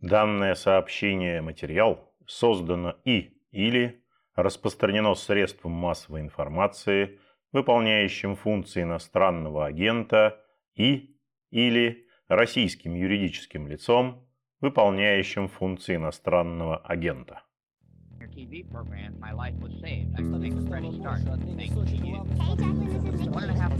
Данное сообщение материал создано и или распространено средством массовой информации, выполняющим функции иностранного агента и или российским юридическим лицом, выполняющим функции иностранного агента. TV program, my life was saved. I still think it's ready to start. Thank you. One and a half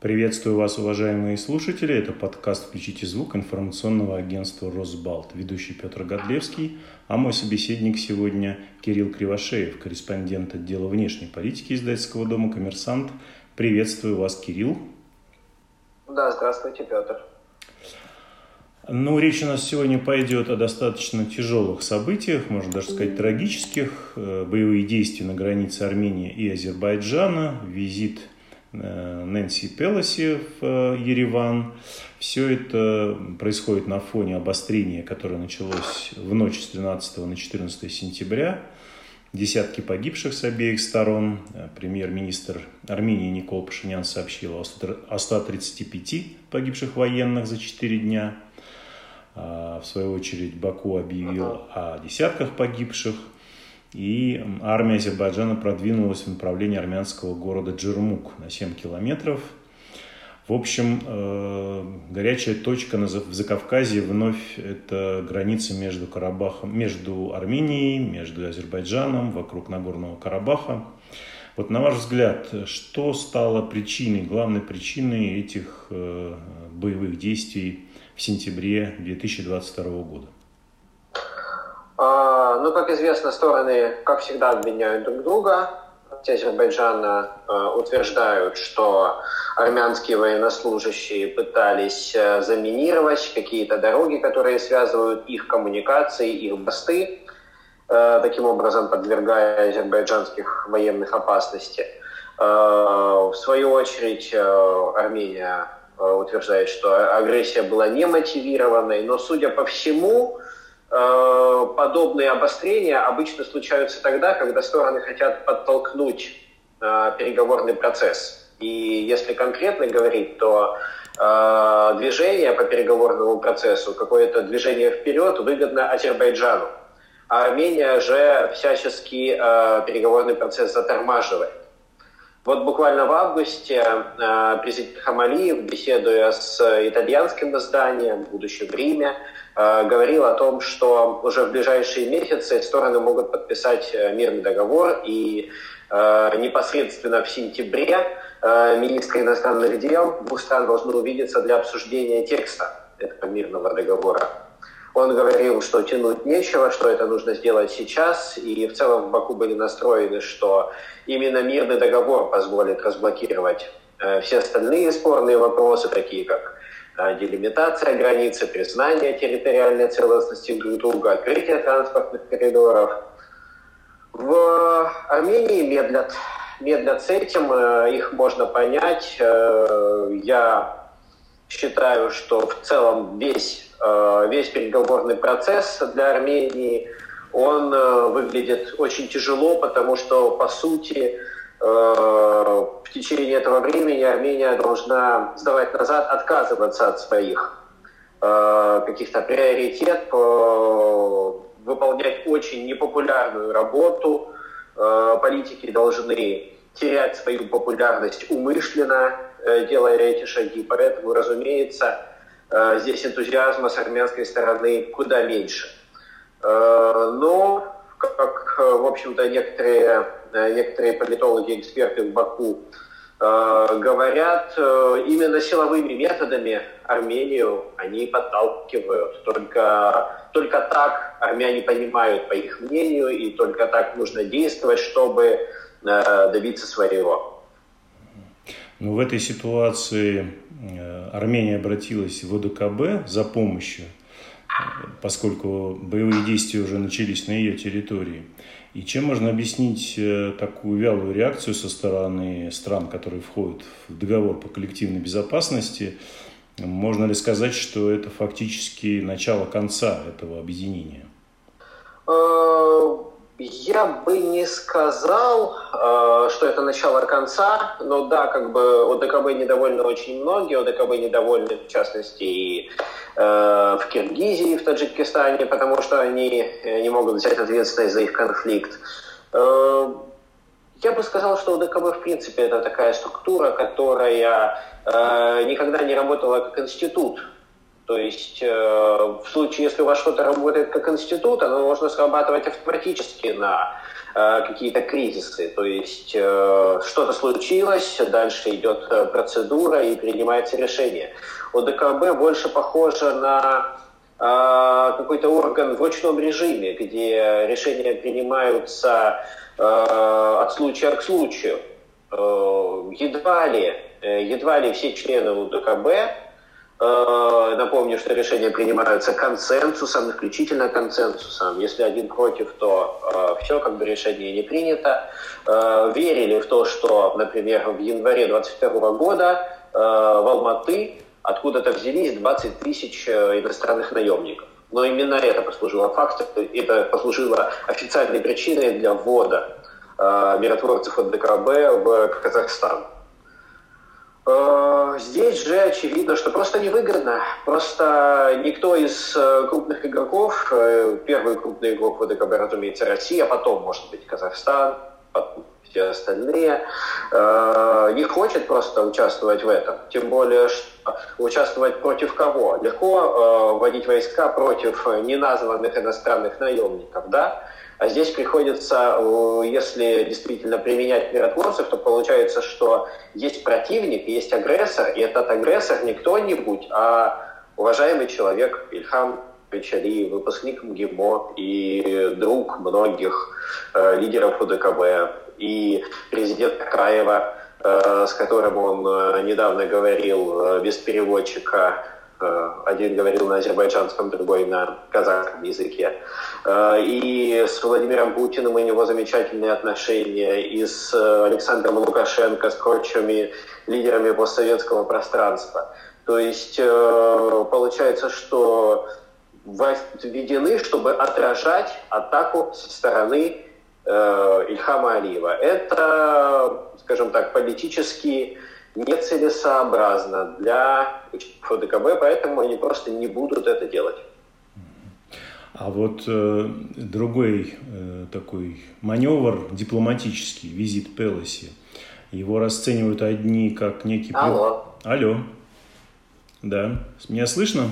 Приветствую вас, уважаемые слушатели. Это подкаст «Включите звук» информационного агентства «Росбалт». Ведущий Петр Годлевский, а мой собеседник сегодня Кирилл Кривошеев, корреспондент отдела внешней политики издательского дома «Коммерсант». Приветствую вас, Кирилл. Да, здравствуйте, Петр. Ну, речь у нас сегодня пойдет о достаточно тяжелых событиях, можно даже сказать трагических. Э, боевые действия на границе Армении и Азербайджана, визит Нэнси Пелоси в э, Ереван. Все это происходит на фоне обострения, которое началось в ночь с 13 на 14 сентября. Десятки погибших с обеих сторон. Э, премьер-министр Армении Никол Пашинян сообщил о 135 погибших военных за 4 дня. А, в свою очередь Баку объявил о десятках погибших – и армия Азербайджана продвинулась в направлении армянского города Джермук на 7 километров. В общем, э, горячая точка в Закавказье вновь это граница между Карабахом, между Арменией, между Азербайджаном, вокруг Нагорного Карабаха. Вот на ваш взгляд, что стало причиной, главной причиной этих э, боевых действий в сентябре 2022 года? А, ну, как известно, стороны, как всегда, обвиняют друг друга. Азербайджана э, утверждают, что армянские военнослужащие пытались э, заминировать какие-то дороги, которые связывают их коммуникации, их мосты, э, таким образом подвергая азербайджанских военных опасности. В свою очередь Армения утверждает, что агрессия была немотивированной, но, судя по всему, подобные обострения обычно случаются тогда, когда стороны хотят подтолкнуть э, переговорный процесс. И если конкретно говорить, то э, движение по переговорному процессу, какое-то движение вперед выгодно Азербайджану. А Армения же всячески переговорный процесс затормаживает. Вот буквально в августе президент Хамалиев, беседуя с итальянским изданием, будучи в Риме, Э, говорил о том, что уже в ближайшие месяцы стороны могут подписать э, мирный договор, и э, непосредственно в сентябре министры иностранных дел двух стран должны увидеться для обсуждения текста этого мирного договора. Он говорил, что тянуть нечего, что это нужно сделать сейчас, и в целом в Баку были настроены, что именно мирный договор позволит разблокировать все остальные спорные вопросы, такие как делимитация границы, признание территориальной целостности друг друга, открытие транспортных коридоров. В Армении медлят, медлят с этим, э, их можно понять. Э, я считаю, что в целом весь, э, весь переговорный процесс для Армении, он выглядит очень тяжело, потому что, по сути, Э, в течение этого времени Армения должна сдавать назад, отказываться от своих э, каких-то приоритет, выполнять очень непопулярную работу. Э, политики должны терять свою популярность умышленно, делая эти шаги. Поэтому, разумеется, здесь энтузиазма с армянской стороны куда меньше. Но, как, в общем-то, некоторые Э, некоторые политологи, эксперты в Баку э, говорят, э, именно силовыми методами Армению они подталкивают. Только, только так армяне понимают, по их мнению, и только так нужно действовать, чтобы добиться своего. Ну, в этой ситуации Армения обратилась в ОДКБ за помощью, поскольку боевые действия уже начались на ее территории. И чем можно объяснить э, такую вялую реакцию со стороны стран, которые входят в договор по коллективной безопасности? Можно ли сказать, что это фактически начало конца этого объединения? Я бы не сказал, э, что это начало конца, но да, как бы ОДКБ недовольны очень многие, ОДКБ недовольны в частности и э, в Киргизии, в Таджикистане, потому что они э, не могут взять ответственность за их конфликт. Я бы сказал, что ОДКБ в принципе это такая структура, которая никогда не работала как институт, то есть э, в случае, если у вас что-то работает как институт, оно можно срабатывать автоматически на э, какие-то кризисы. То есть э, что-то случилось, дальше идет э, процедура и принимается решение. ОДКБ больше похоже на э, какой-то орган в ручном режиме, где решения принимаются э, от случая к случаю. Едва ли, едва ли все члены УДКБ напомню, что решения принимаются консенсусом, исключительно консенсусом. Если один против, то э, все, как бы решение не принято. Э, верили в то, что, например, в январе 2022 года э, в Алматы откуда-то взялись 20 тысяч э, иностранных наемников. Но именно это послужило фактом, это послужило официальной причиной для ввода э, миротворцев от ДКБ в Казахстан. Э, здесь же очевидно, что просто невыгодно. Просто никто из э, крупных игроков, э, первый крупный игрок ВДКБ, разумеется, Россия, а потом, может быть, Казахстан, все остальные, не хочет просто участвовать в этом. Тем более, что участвовать против кого? Легко вводить войска против неназванных иностранных наемников, да? А здесь приходится, э, если действительно применять миротворцев, то получается, что есть противник, есть агрессор, и этот агрессор не кто-нибудь, а уважаемый человек Ильхам Печари, выпускник МГИМО и друг многих э, лидеров УДКБ, и президент Краева, э, с которым он э, недавно говорил э, без переводчика один говорил на азербайджанском, другой на казахском языке. Э, и с Владимиром Путиным у него замечательные отношения, и с Александром Лукашенко, с прочими лидерами постсоветского пространства. То есть э, получается, что введены, чтобы отражать атаку со стороны Ильхама Алиева. Это, скажем так, политически нецелесообразно для ФДКБ, поэтому они просто не будут это делать. А вот э, другой э, такой маневр дипломатический, визит Пелоси, его расценивают одни как некий... Алло. Алло. Да. Меня слышно?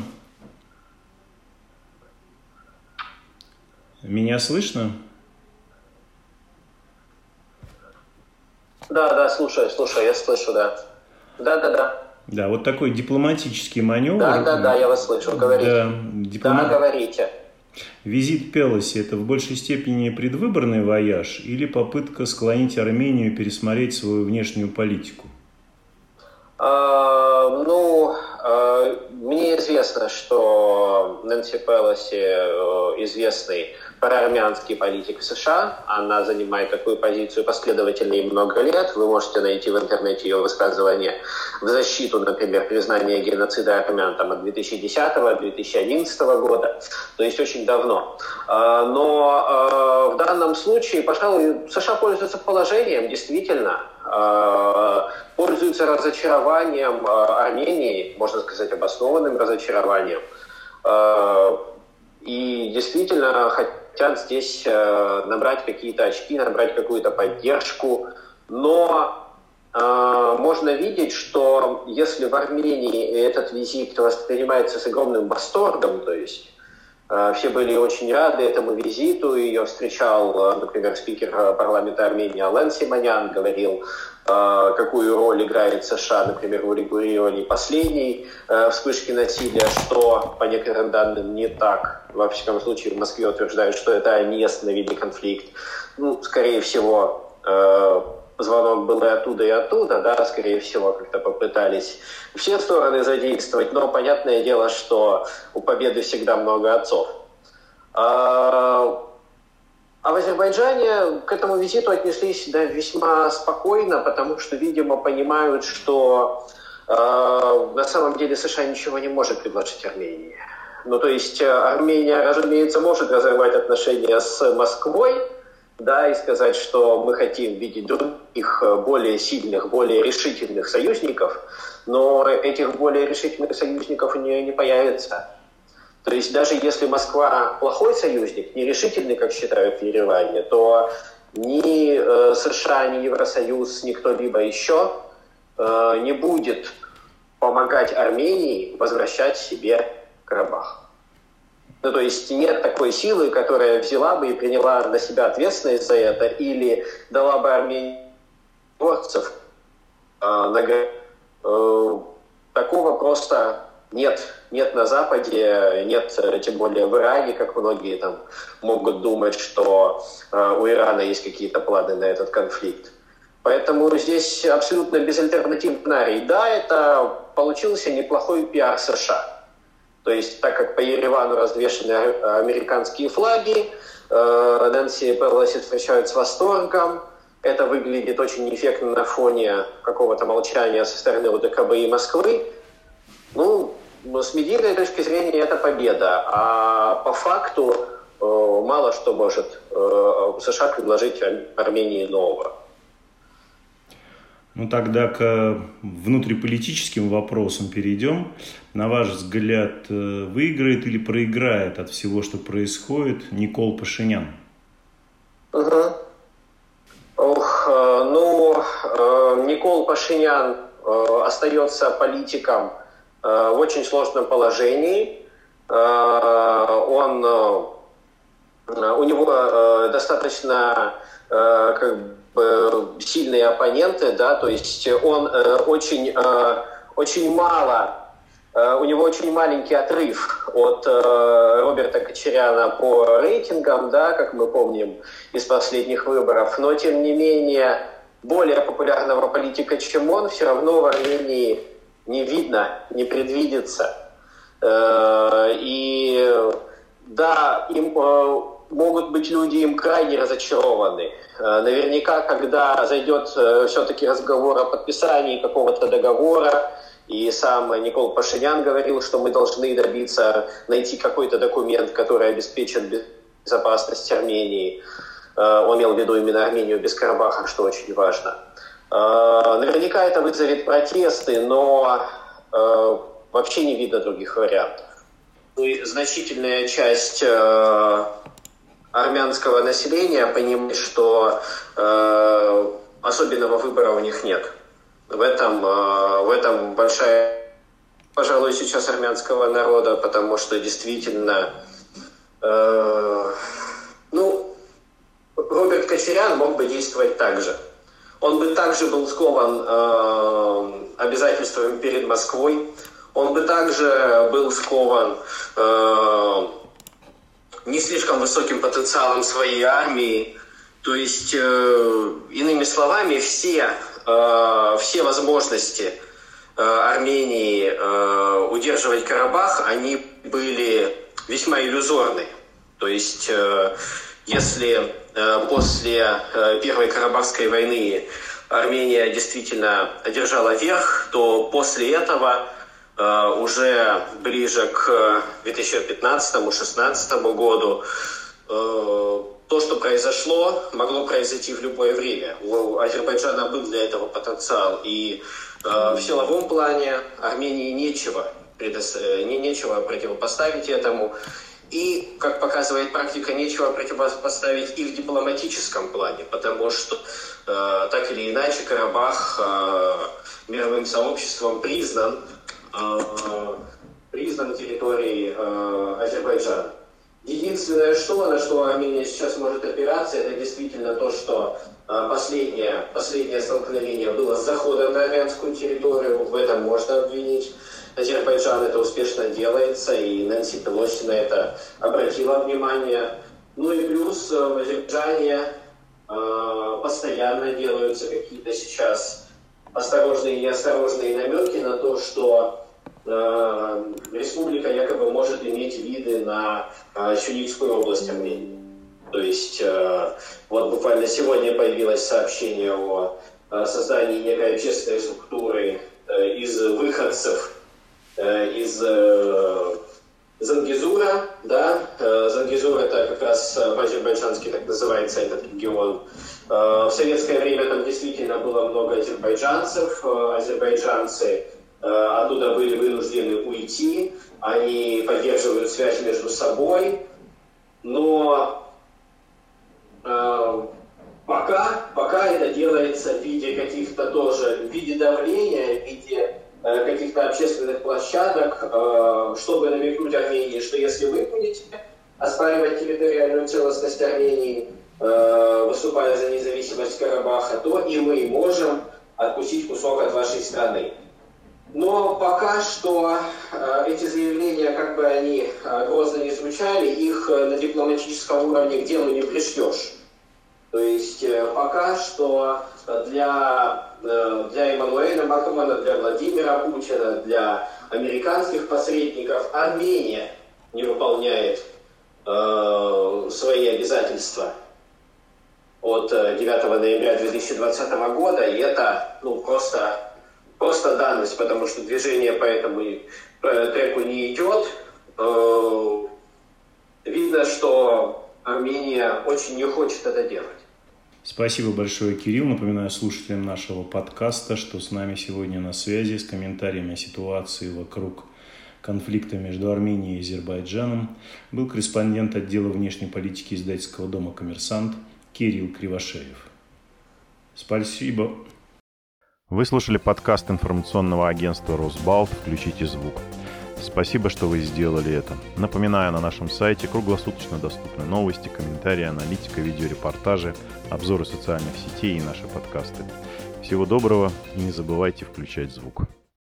Меня слышно? Да, да, слушаю, слушаю, я слышу, да. Да, да, да. Да, вот такой дипломатический маневр. Да, да, да, я вас слышу, говорите. Да, диплом... да говорите. Визит Пелоси – это в большей степени предвыборный вояж или попытка склонить Армению пересмотреть свою внешнюю политику? А, ну, а, мне известно, что Нэнси Пелоси э, известный проармянский политик в США. Она занимает такую позицию последовательно и много лет. Вы можете найти в интернете ее высказывания в защиту, например, признания геноцида армян там, от 2010-2011 года, то есть очень давно. А, но а, в данном случае, пожалуй, США пользуются положением, действительно, пользуются разочарованием Армении, можно сказать, обоснованным разочарованием. И действительно хотят здесь э, набрать какие-то очки, набрать какую-то поддержку. Но э, можно видеть, что если в Армении этот визит воспринимается с огромным восторгом, то есть э, все были очень рады этому визиту. Ее встречал, например, спикер парламента Армении Ален Симонян, говорил Э, какую роль играет США, например, в урегулировании последней э, вспышки насилия, что, по некоторым данным, не так. Во всяком случае, в Москве утверждают, что это не остановили конфликт. Ну, скорее всего, э, звонок был и оттуда, и оттуда, да, скорее всего, как-то попытались все стороны задействовать, но понятное дело, что у победы всегда много отцов. А, а в Азербайджане к этому визиту отнеслись да, весьма спокойно, потому что, видимо, понимают, что э, на самом деле США ничего не может предложить Армении. Ну, то есть э, Армения, разумеется, может разорвать отношения с Москвой, да, и сказать, что мы хотим видеть других более сильных, более решительных союзников, но этих более решительных союзников у нее не появится. То есть даже если Москва плохой союзник, нерешительный, как считают в Ереване, то ни э, США, ни Евросоюз, ни кто-либо еще э, не будет помогать Армении возвращать себе Карабах. Ну, то есть нет такой силы, которая взяла бы и приняла на себя ответственность за это, или дала бы Армении борцев э, на э, Такого просто нет. Нет на Западе, нет тем более в Иране, как многие там могут думать, что э, у Ирана есть какие-то планы на этот конфликт. Поэтому здесь абсолютно безальтернативный сценарий. Да, это получился неплохой пиар США. То есть, так как по Еревану развешаны американские флаги, э, Нэнси Пелоси встречают с восторгом, это выглядит очень эффектно на фоне какого-то молчания со стороны УДКБ и Москвы. Ну, с медийной точки зрения это победа, а по факту э, мало что может э, США предложить Армении нового. Ну тогда к внутриполитическим вопросам перейдем. На ваш взгляд, э, выиграет или проиграет от всего, что происходит, Никол Пашинян? Угу. Ох, э, ну, э, Никол Пашинян остается политиком в очень сложном положении. Он, у него достаточно как сильные оппоненты, да, то есть он э, очень, э, очень мало, э, у него очень маленький отрыв от э, Роберта Кочеряна по рейтингам, да, как мы помним из последних выборов, но тем не менее более популярного политика, чем он, все равно в Армении не видно, не предвидится. Э, и да, им э, могут быть люди им крайне разочарованы. Э, наверняка, когда зайдет э, все-таки разговор о подписании какого-то договора, и сам Никол Пашинян говорил, что мы должны добиться, найти какой-то документ, который обеспечит безопасность Армении. Э, он имел в виду именно Армению без Карабаха, что очень важно. Наверняка это вызовет протесты, но вообще не видно других вариантов. Ну и значительная часть армянского населения понимает, что э, особенного выбора у них нет. В этом, э, в этом большая, пожалуй, сейчас армянского народа, потому что действительно, э, ну, Роберт Кочерян мог бы действовать так же. Он бы также был скован э, обязательствами перед Москвой, он бы также был скован э, не слишком высоким потенциалом своей армии. То есть, э, иными словами, все, э, все возможности э, Армении э, удерживать Карабах, они были весьма иллюзорны. То есть, э, если э, после э, Первой Карабахской войны Армения действительно одержала верх, то после этого уже ближе к 2015-2016 году э, то, что произошло, могло произойти в любое время. У Азербайджана был для этого потенциал. И э, в силовом плане Армении нечего, предос... не, нечего противопоставить этому. И, как показывает практика, нечего противопоставить и в дипломатическом плане, потому что э, так или иначе Карабах э, мировым сообществом признан признан территорией а, Азербайджана. Единственное, что, на что Армения сейчас может опираться, это действительно то, что а, последнее, последнее столкновение было с заходом на армянскую территорию. В этом можно обвинить Азербайджан. Это успешно делается, и Нэнси Пелоси на это обратила внимание. Ну и плюс в Азербайджане постоянно делаются какие-то сейчас осторожные и неосторожные намеки на то, что Э, республика якобы может иметь виды на э, область Армении. То есть э, вот буквально сегодня появилось сообщение о создании некой общественной структуры из выходцев из Зангизура, да, э, Зангизур это как раз э, по-азербайджански так называется этот регион. Э, в советское время там действительно было много азербайджанцев, азербайджанцы оттуда были вынуждены уйти, они поддерживают связь между собой, но пока, пока это делается в виде каких-то тоже, в виде давления, в виде Э, каких-то общественных площадок, э, чтобы намекнуть Армении, что если вы будете оспаривать территориальную целостность Армении, э, выступая за независимость Карабаха, то и мы можем откусить кусок от вашей страны. Но пока что эти заявления, как бы они грозно не звучали, их на дипломатическом уровне к делу не пришлешь. То есть пока что для Э, для Эммануэля Макрона, для Владимира Путина, для американских посредников Армения не выполняет э, свои обязательства от 9 э, ноября 2020 года, и это ну, просто, просто данность, потому что движение по этому треку не идет. Видно, что Армения очень не хочет это делать. Спасибо большое, Кирилл. Напоминаю слушателям нашего подкаста, что с нами сегодня на связи с комментариями о ситуации вокруг конфликта между Арменией и Азербайджаном был корреспондент отдела внешней политики издательского дома «Коммерсант» Кирилл Кривошеев. Спасибо. Вы слушали подкаст информационного агентства «Росбалт». Включите звук. Спасибо, что вы сделали это. Напоминаю, на нашем сайте круглосуточно доступны новости, комментарии, аналитика, видеорепортажи, обзоры социальных сетей и наши подкасты. Всего доброго и не забывайте включать звук.